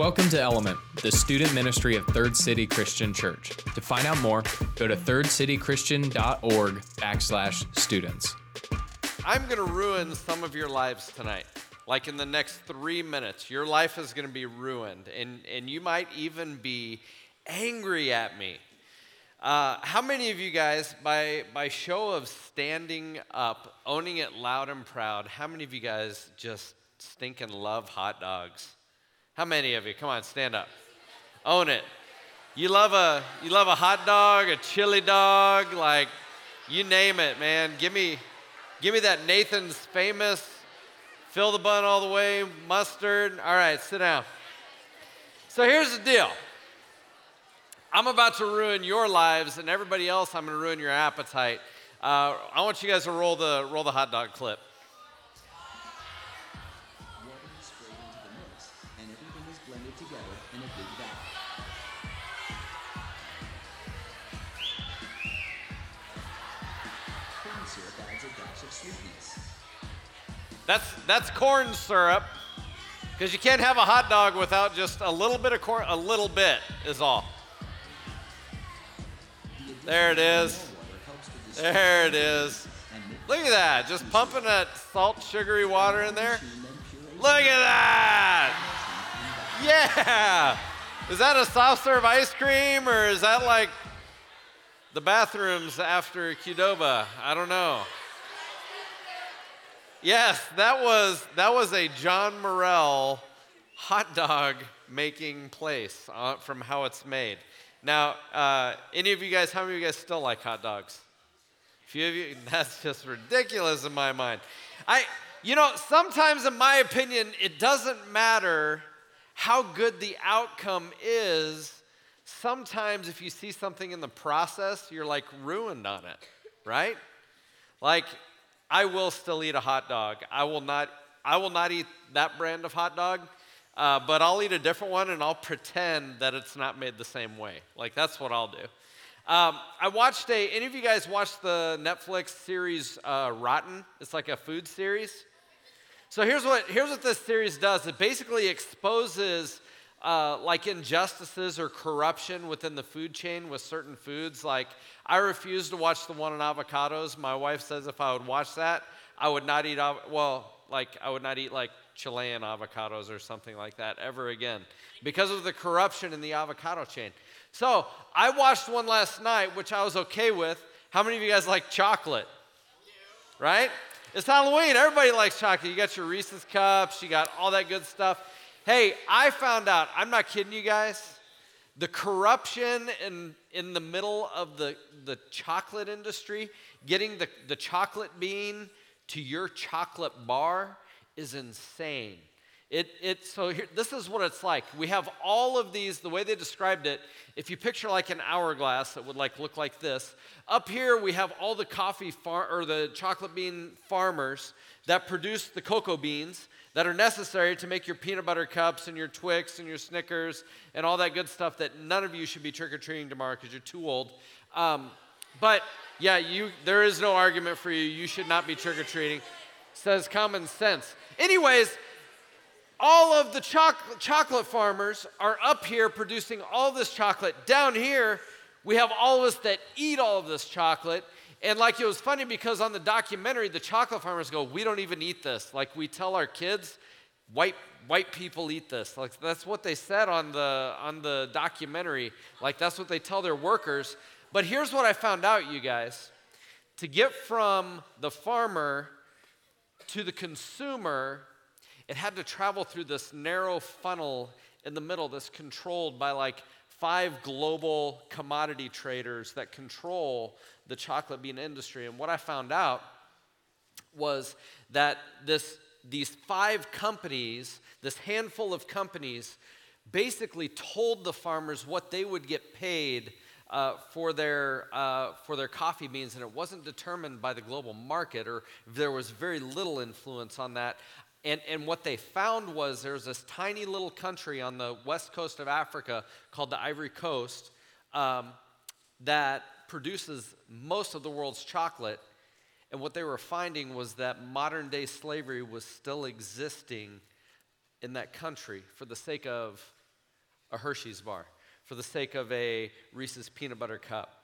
Welcome to Element, the student ministry of Third City Christian Church. To find out more, go to thirdcitychristian.org backslash students. I'm going to ruin some of your lives tonight. Like in the next three minutes, your life is going to be ruined, and, and you might even be angry at me. Uh, how many of you guys, by, by show of standing up, owning it loud and proud, how many of you guys just stinking love hot dogs? How many of you? Come on, stand up. Own it. You love a you love a hot dog, a chili dog, like you name it, man. Give me give me that Nathan's famous fill the bun all the way, mustard. All right, sit down. So here's the deal. I'm about to ruin your lives, and everybody else, I'm going to ruin your appetite. Uh, I want you guys to roll the roll the hot dog clip. That's that's corn syrup, because you can't have a hot dog without just a little bit of corn. A little bit is all. There it is. There it is. Look at that, just pumping that salt, sugary water in there. Look at that! Yeah! Is that a soft serve ice cream or is that like the bathrooms after Qdoba? I don't know. Yes, that was that was a John Morrell hot dog making place uh, from how it's made. Now, uh, any of you guys, how many of you guys still like hot dogs? A few of you that's just ridiculous in my mind i you know sometimes in my opinion it doesn't matter how good the outcome is sometimes if you see something in the process you're like ruined on it right like i will still eat a hot dog i will not i will not eat that brand of hot dog uh, but i'll eat a different one and i'll pretend that it's not made the same way like that's what i'll do um, I watched a. Any of you guys watched the Netflix series uh, Rotten? It's like a food series. So here's what here's what this series does. It basically exposes uh, like injustices or corruption within the food chain with certain foods. Like I refuse to watch the one on avocados. My wife says if I would watch that, I would not eat. Well, like I would not eat like Chilean avocados or something like that ever again because of the corruption in the avocado chain. So I watched one last night, which I was okay with. How many of you guys like chocolate? Right? It's Halloween. Everybody likes chocolate. You got your Reese's cups, you got all that good stuff. Hey, I found out, I'm not kidding you guys, the corruption in, in the middle of the, the chocolate industry, getting the, the chocolate bean to your chocolate bar is insane. It, it, so here, this is what it's like. We have all of these, the way they described it, if you picture like an hourglass, it would like look like this. Up here, we have all the coffee far, or the chocolate bean farmers that produce the cocoa beans that are necessary to make your peanut butter cups and your Twix and your Snickers and all that good stuff that none of you should be trick-or-treating tomorrow because you're too old. Um, but yeah, you, there is no argument for you. You should not be trick-or-treating. Says common sense. Anyways, all of the choc- chocolate farmers are up here producing all this chocolate. Down here, we have all of us that eat all of this chocolate. And like it was funny because on the documentary, the chocolate farmers go, "We don't even eat this." Like we tell our kids, white white people eat this. Like that's what they said on the on the documentary. Like that's what they tell their workers. But here's what I found out, you guys. To get from the farmer to the consumer, it had to travel through this narrow funnel in the middle that's controlled by like five global commodity traders that control the chocolate bean industry. And what I found out was that this, these five companies, this handful of companies, basically told the farmers what they would get paid uh, for, their, uh, for their coffee beans, and it wasn't determined by the global market, or there was very little influence on that. And, and what they found was there's this tiny little country on the west coast of Africa called the Ivory Coast um, that produces most of the world's chocolate. And what they were finding was that modern day slavery was still existing in that country for the sake of a Hershey's bar, for the sake of a Reese's peanut butter cup.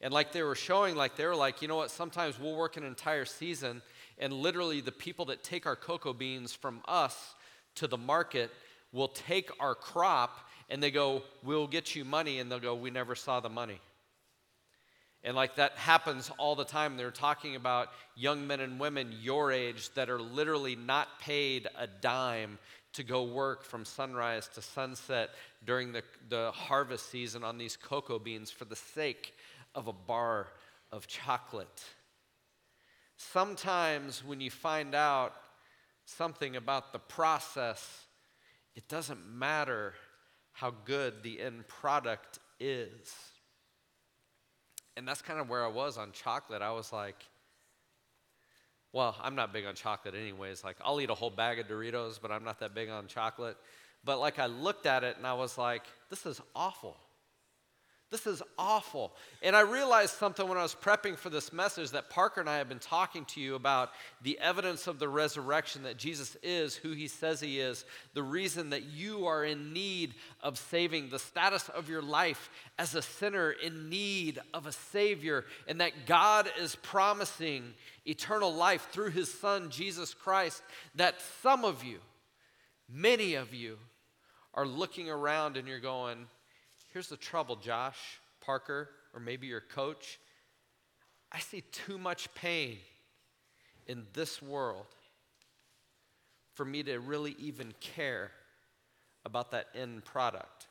And like they were showing, like they were like, you know what, sometimes we'll work an entire season, and literally the people that take our cocoa beans from us to the market will take our crop and they go, We'll get you money. And they'll go, We never saw the money. And like that happens all the time. They're talking about young men and women your age that are literally not paid a dime to go work from sunrise to sunset during the, the harvest season on these cocoa beans for the sake of a bar of chocolate. Sometimes when you find out something about the process, it doesn't matter how good the end product is. And that's kind of where I was on chocolate. I was like, well, I'm not big on chocolate anyways. Like, I'll eat a whole bag of Doritos, but I'm not that big on chocolate. But like, I looked at it and I was like, this is awful. This is awful. And I realized something when I was prepping for this message that Parker and I have been talking to you about the evidence of the resurrection that Jesus is who he says he is, the reason that you are in need of saving, the status of your life as a sinner in need of a Savior, and that God is promising eternal life through his Son, Jesus Christ, that some of you, many of you, are looking around and you're going, Here's the trouble, Josh, Parker, or maybe your coach. I see too much pain in this world for me to really even care about that end product.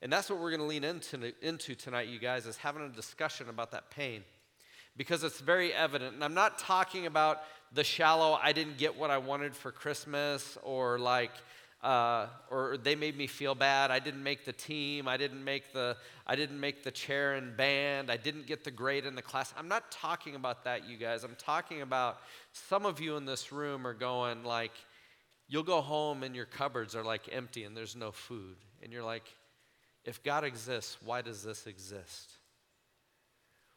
And that's what we're going to lean into, into tonight, you guys, is having a discussion about that pain. Because it's very evident. And I'm not talking about the shallow, I didn't get what I wanted for Christmas, or like, uh, or they made me feel bad. I didn't make the team. I didn't make the, I didn't make the chair and band. I didn't get the grade in the class. I'm not talking about that, you guys. I'm talking about some of you in this room are going like, you'll go home and your cupboards are like empty and there's no food. And you're like, if God exists, why does this exist?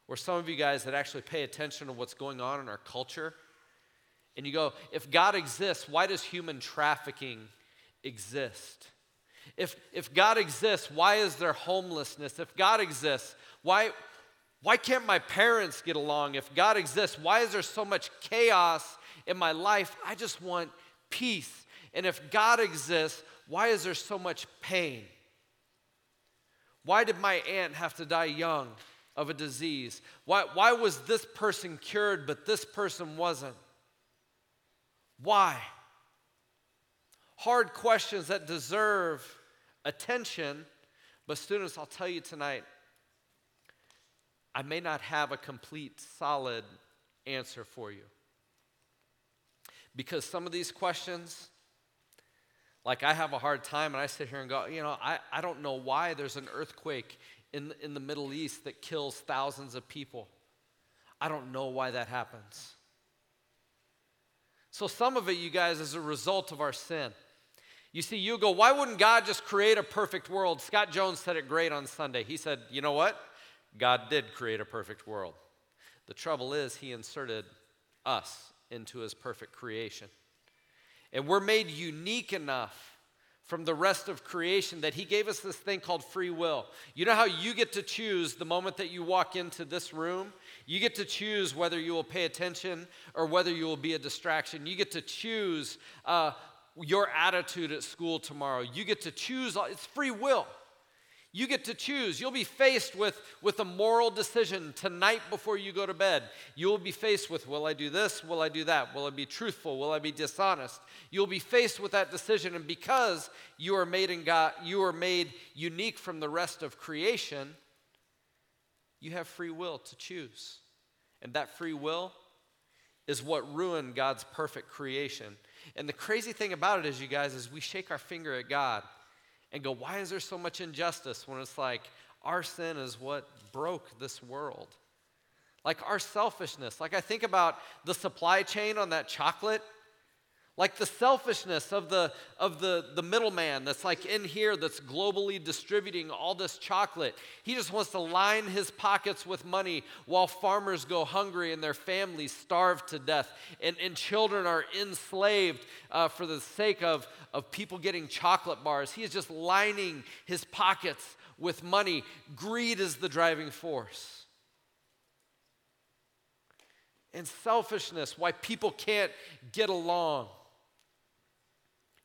Or some of you guys that actually pay attention to what's going on in our culture, and you go, if God exists, why does human trafficking exist? If, if God exists, why is there homelessness? If God exists, why, why can't my parents get along? If God exists, why is there so much chaos in my life? I just want peace. And if God exists, why is there so much pain? Why did my aunt have to die young of a disease? Why, why was this person cured but this person wasn't? Why? Hard questions that deserve attention. But, students, I'll tell you tonight, I may not have a complete, solid answer for you. Because some of these questions, like I have a hard time and I sit here and go, you know, I, I don't know why there's an earthquake in, in the Middle East that kills thousands of people. I don't know why that happens. So, some of it, you guys, is a result of our sin. You see, you go, why wouldn't God just create a perfect world? Scott Jones said it great on Sunday. He said, you know what? God did create a perfect world. The trouble is, he inserted us into his perfect creation. And we're made unique enough from the rest of creation that he gave us this thing called free will. You know how you get to choose the moment that you walk into this room? You get to choose whether you will pay attention or whether you will be a distraction. You get to choose uh, your attitude at school tomorrow. You get to choose, it's free will. You get to choose. You'll be faced with, with a moral decision tonight before you go to bed. You'll be faced with will I do this? Will I do that? Will I be truthful? Will I be dishonest? You'll be faced with that decision. And because you are made in God, you are made unique from the rest of creation, you have free will to choose. And that free will is what ruined God's perfect creation. And the crazy thing about it is, you guys, is we shake our finger at God and go, why is there so much injustice when it's like our sin is what broke this world? Like our selfishness. Like I think about the supply chain on that chocolate. Like the selfishness of the of the, the middleman that's like in here that's globally distributing all this chocolate. He just wants to line his pockets with money while farmers go hungry and their families starve to death. And, and children are enslaved uh, for the sake of, of people getting chocolate bars. He is just lining his pockets with money. Greed is the driving force and selfishness, why people can't get along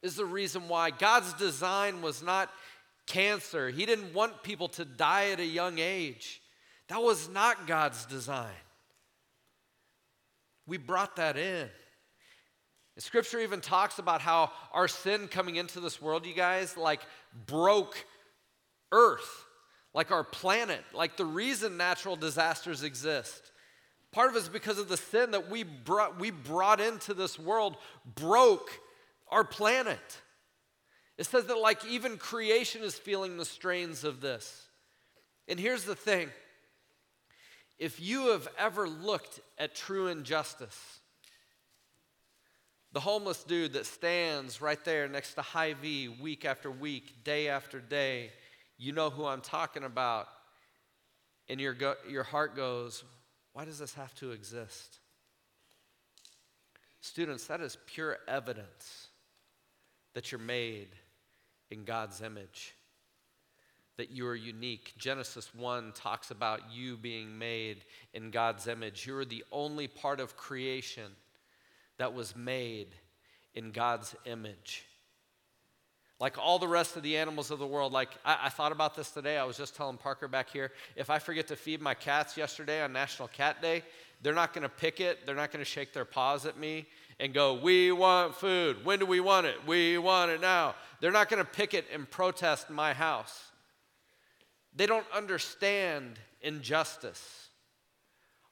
is the reason why God's design was not cancer. He didn't want people to die at a young age. That was not God's design. We brought that in. Scripture even talks about how our sin coming into this world, you guys, like broke earth, like our planet, like the reason natural disasters exist. Part of it is because of the sin that we brought, we brought into this world, broke our planet. It says that, like, even creation is feeling the strains of this. And here's the thing if you have ever looked at true injustice, the homeless dude that stands right there next to Hy-Vee week after week, day after day, you know who I'm talking about. And your, go- your heart goes, why does this have to exist? Students, that is pure evidence that you're made in God's image, that you are unique. Genesis 1 talks about you being made in God's image. You are the only part of creation that was made in God's image. Like all the rest of the animals of the world, like I, I, thought about this today. I was just telling Parker back here if I forget to feed my cats yesterday on National Cat Day, they're not going to pick it. They're not going to shake their paws at me and go, We want food. When do we want it? We want it now. They're not going to pick it and protest my house. They don't understand injustice.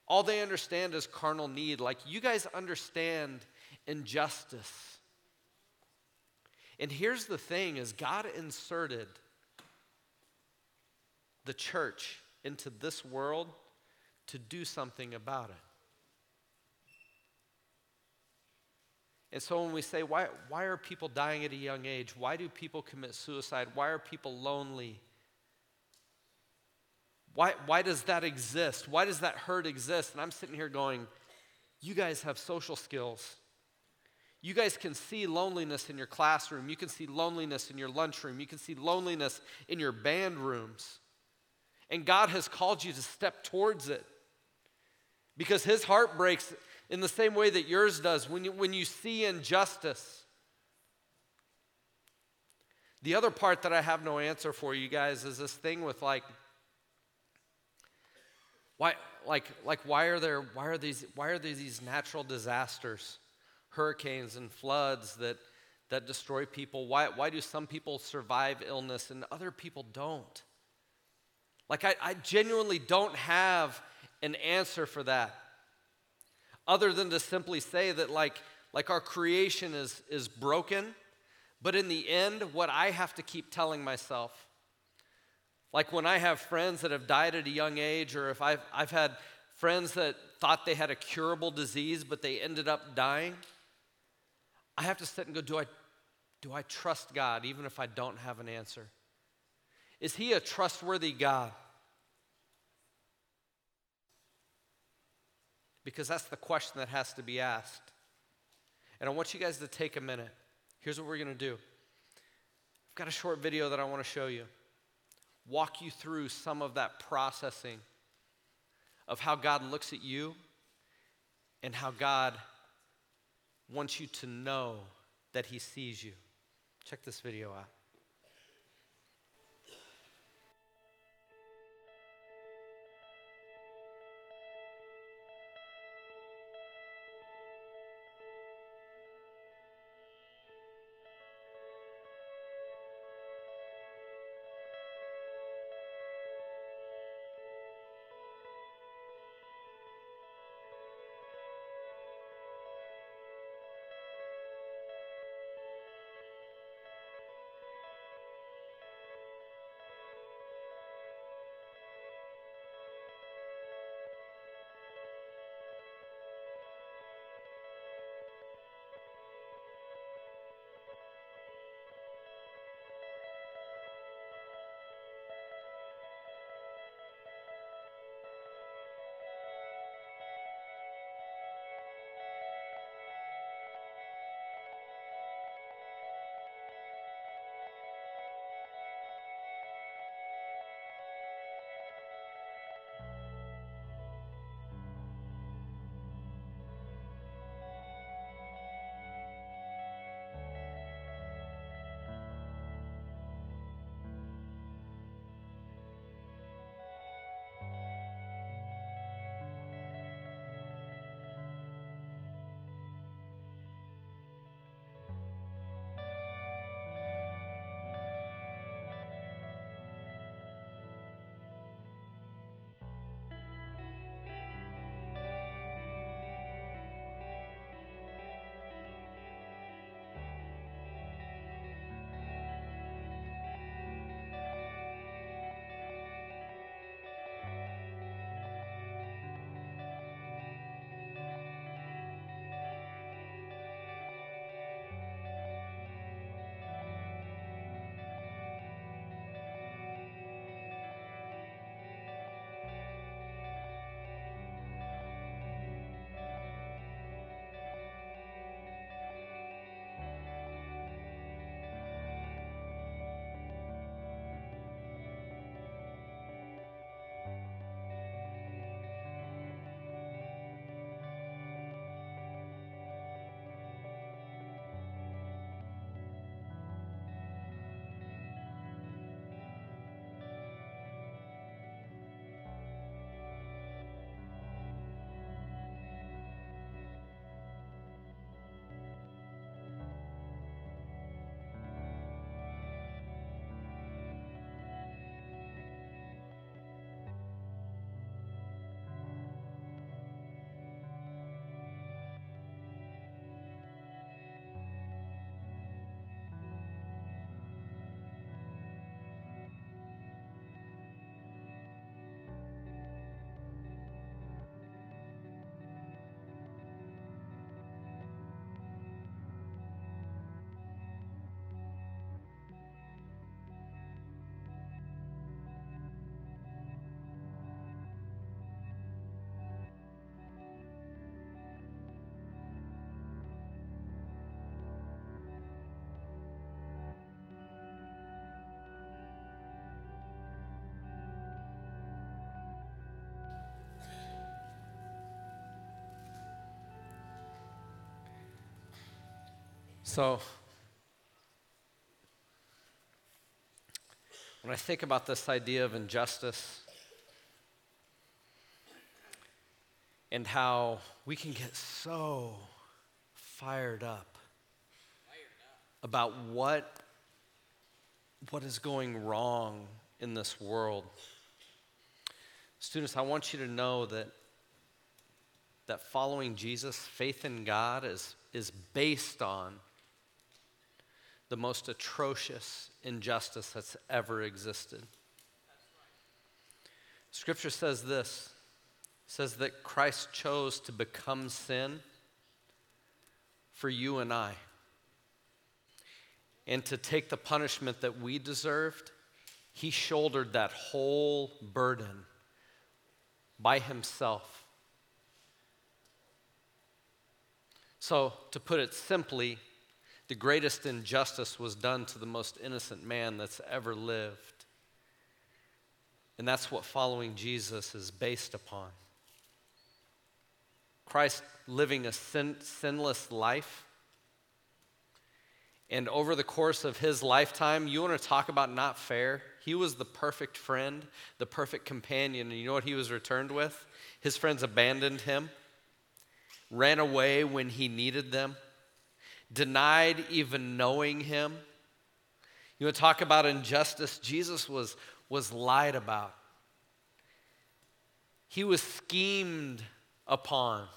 All they understand is carnal need. Like you guys understand injustice. And here's the thing is God inserted the church into this world to do something about it. And so when we say, why, why are people dying at a young age? Why do people commit suicide? Why are people lonely? Why, why does that exist? Why does that hurt exist? And I'm sitting here going, you guys have social skills. You guys can see loneliness in your classroom. You can see loneliness in your lunchroom. You can see loneliness in your band rooms. And God has called you to step towards it because His heart breaks in the same way that yours does when you, when you see injustice. The other part that I have no answer for you guys is this thing with like, why, like, like why are there, why are these, why are there these natural disasters, hurricanes and floods that, that destroy people? Why, why do some people survive illness and other people don't? Like, I, I genuinely don't have an answer for that. Other than to simply say that like like our creation is is broken but in the end what i have to keep telling myself like when i have friends that have died at a young age or if i've, I've had friends that thought they had a curable disease but they ended up dying i have to sit and go do i do i trust god even if i don't have an answer? Is he a trustworthy god because that's the question that has to be asked. And I want you guys to take a minute. Here's what we're going to do I've got a short video that I want to show you, walk you through some of that processing of how God looks at you and how God wants you to know that He sees you. Check this video out. So, when I think about this idea of injustice and how we can get so fired up about what, what is going wrong in this world. Students, I want you to know that, that following Jesus, faith in God, is, is based on the most atrocious injustice that's ever existed. Scripture says this says that Christ chose to become sin for you and I. And to take the punishment that we deserved, he shouldered that whole burden by himself. So, to put it simply, the greatest injustice was done to the most innocent man that's ever lived. And that's what following Jesus is based upon. Christ living a sin, sinless life. And over the course of his lifetime, you want to talk about not fair? He was the perfect friend, the perfect companion. And you know what he was returned with? His friends abandoned him, ran away when he needed them denied even knowing him. You want to talk about injustice? Jesus was, was lied about, he was schemed upon.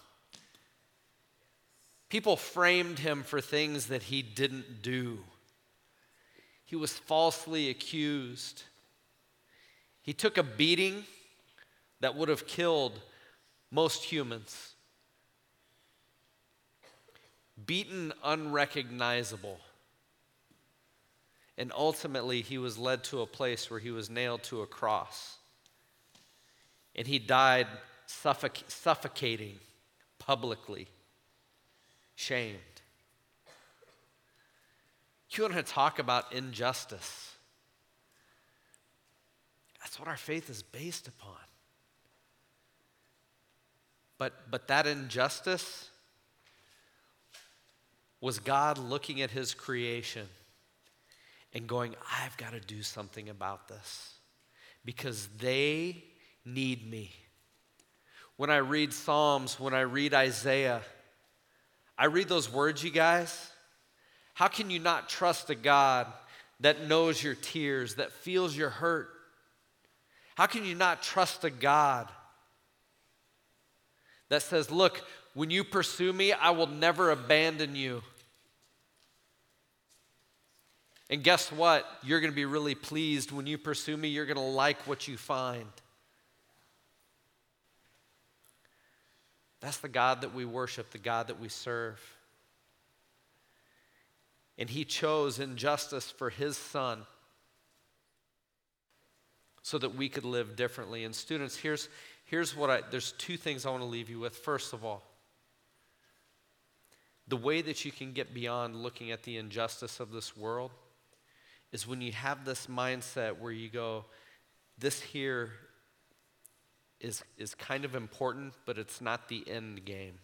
People framed him for things that he didn't do. He was falsely accused. He took a beating that would have killed most humans beaten unrecognizable. And ultimately, he was led to a place where he was nailed to a cross. And he died suffoc- suffocating publicly, shamed. You want to talk about injustice? That's what our faith is based upon. But, but that injustice, was God looking at his creation and going, I've got to do something about this because they need me. When I read Psalms, when I read Isaiah, I read those words, you guys. How can you not trust a God that knows your tears, that feels your hurt? How can you not trust a God that says, Look, when you pursue me, I will never abandon you. And guess what? You're going to be really pleased when you pursue me. You're going to like what you find. That's the God that we worship, the God that we serve. And He chose injustice for His Son so that we could live differently. And students, here's, here's what I, there's two things I want to leave you with. First of all, the way that you can get beyond looking at the injustice of this world is when you have this mindset where you go, this here is, is kind of important, but it's not the end game.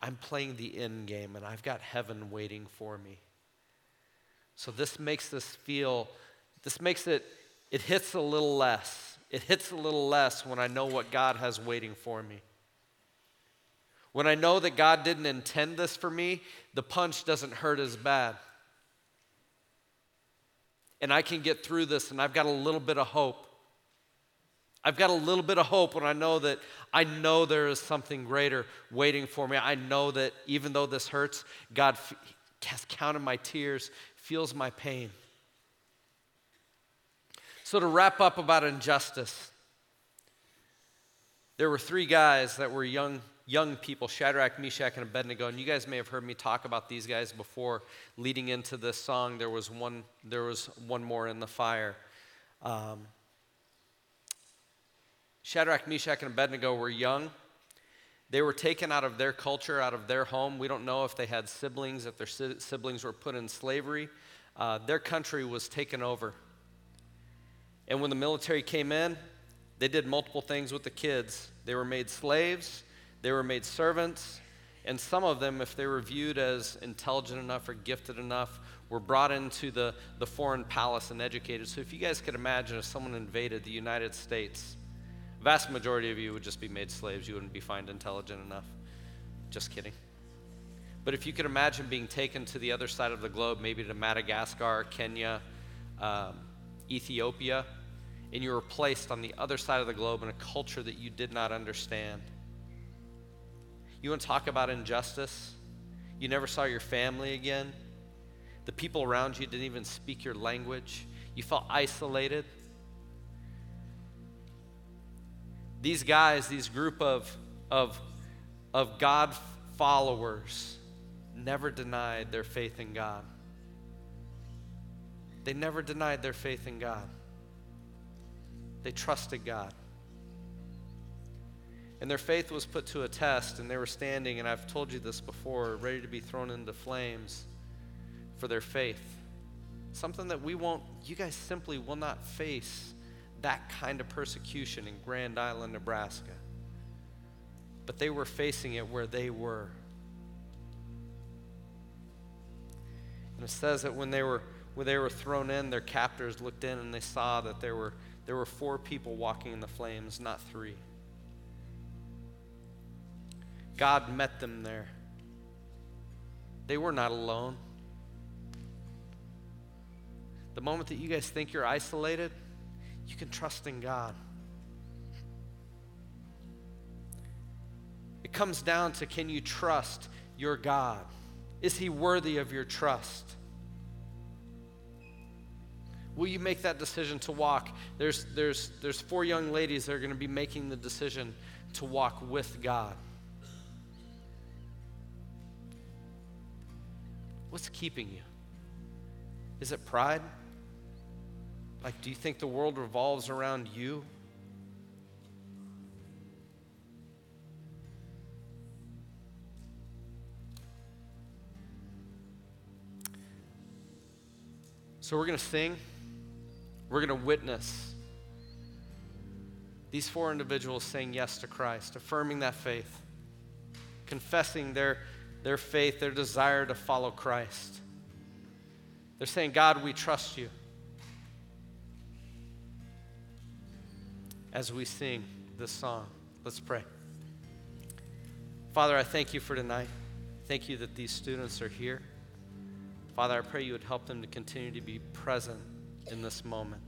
I'm playing the end game and I've got heaven waiting for me. So this makes this feel, this makes it, it hits a little less. It hits a little less when I know what God has waiting for me. When I know that God didn't intend this for me, the punch doesn't hurt as bad. And I can get through this, and I've got a little bit of hope. I've got a little bit of hope when I know that I know there is something greater waiting for me. I know that even though this hurts, God has counted my tears, feels my pain. So, to wrap up about injustice, there were three guys that were young young people, Shadrach, Meshach, and Abednego. And you guys may have heard me talk about these guys before. Leading into this song, there was one, there was one more in the fire. Um, Shadrach, Meshach, and Abednego were young. They were taken out of their culture, out of their home. We don't know if they had siblings, if their si- siblings were put in slavery. Uh, their country was taken over. And when the military came in, they did multiple things with the kids. They were made slaves, they were made servants, And some of them, if they were viewed as intelligent enough or gifted enough, were brought into the, the foreign palace and educated. So if you guys could imagine if someone invaded the United States, vast majority of you would just be made slaves. You wouldn't be found intelligent enough. Just kidding. But if you could imagine being taken to the other side of the globe, maybe to Madagascar, Kenya, um, Ethiopia, and you were placed on the other side of the globe in a culture that you did not understand. You want to talk about injustice? You never saw your family again. The people around you didn't even speak your language. You felt isolated. These guys, these group of, of, of God followers, never denied their faith in God. They never denied their faith in God. They trusted God. And their faith was put to a test, and they were standing, and I've told you this before, ready to be thrown into flames for their faith. Something that we won't, you guys simply will not face that kind of persecution in Grand Island, Nebraska. But they were facing it where they were. And it says that when they were when they were thrown in, their captors looked in and they saw that there were there were four people walking in the flames, not three. God met them there. They were not alone. The moment that you guys think you're isolated, you can trust in God. It comes down to can you trust your God? Is he worthy of your trust? Will you make that decision to walk? There's, there's, there's four young ladies that are going to be making the decision to walk with God. What's keeping you? Is it pride? Like, do you think the world revolves around you? So, we're going to sing. We're going to witness these four individuals saying yes to Christ, affirming that faith, confessing their, their faith, their desire to follow Christ. They're saying, God, we trust you. As we sing this song, let's pray. Father, I thank you for tonight. Thank you that these students are here. Father, I pray you would help them to continue to be present in this moment.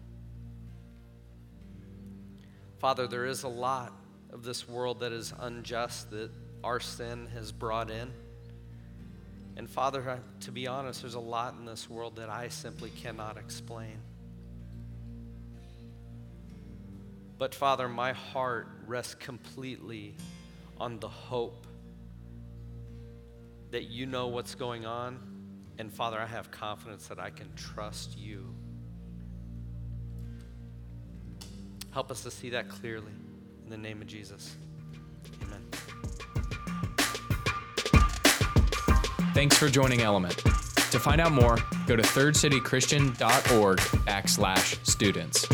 Father, there is a lot of this world that is unjust that our sin has brought in. And Father, to be honest, there's a lot in this world that I simply cannot explain. But Father, my heart rests completely on the hope that you know what's going on. And Father, I have confidence that I can trust you. Help us to see that clearly. In the name of Jesus. Thanks for joining Element. To find out more, go to thirdcitychristian.org backslash students.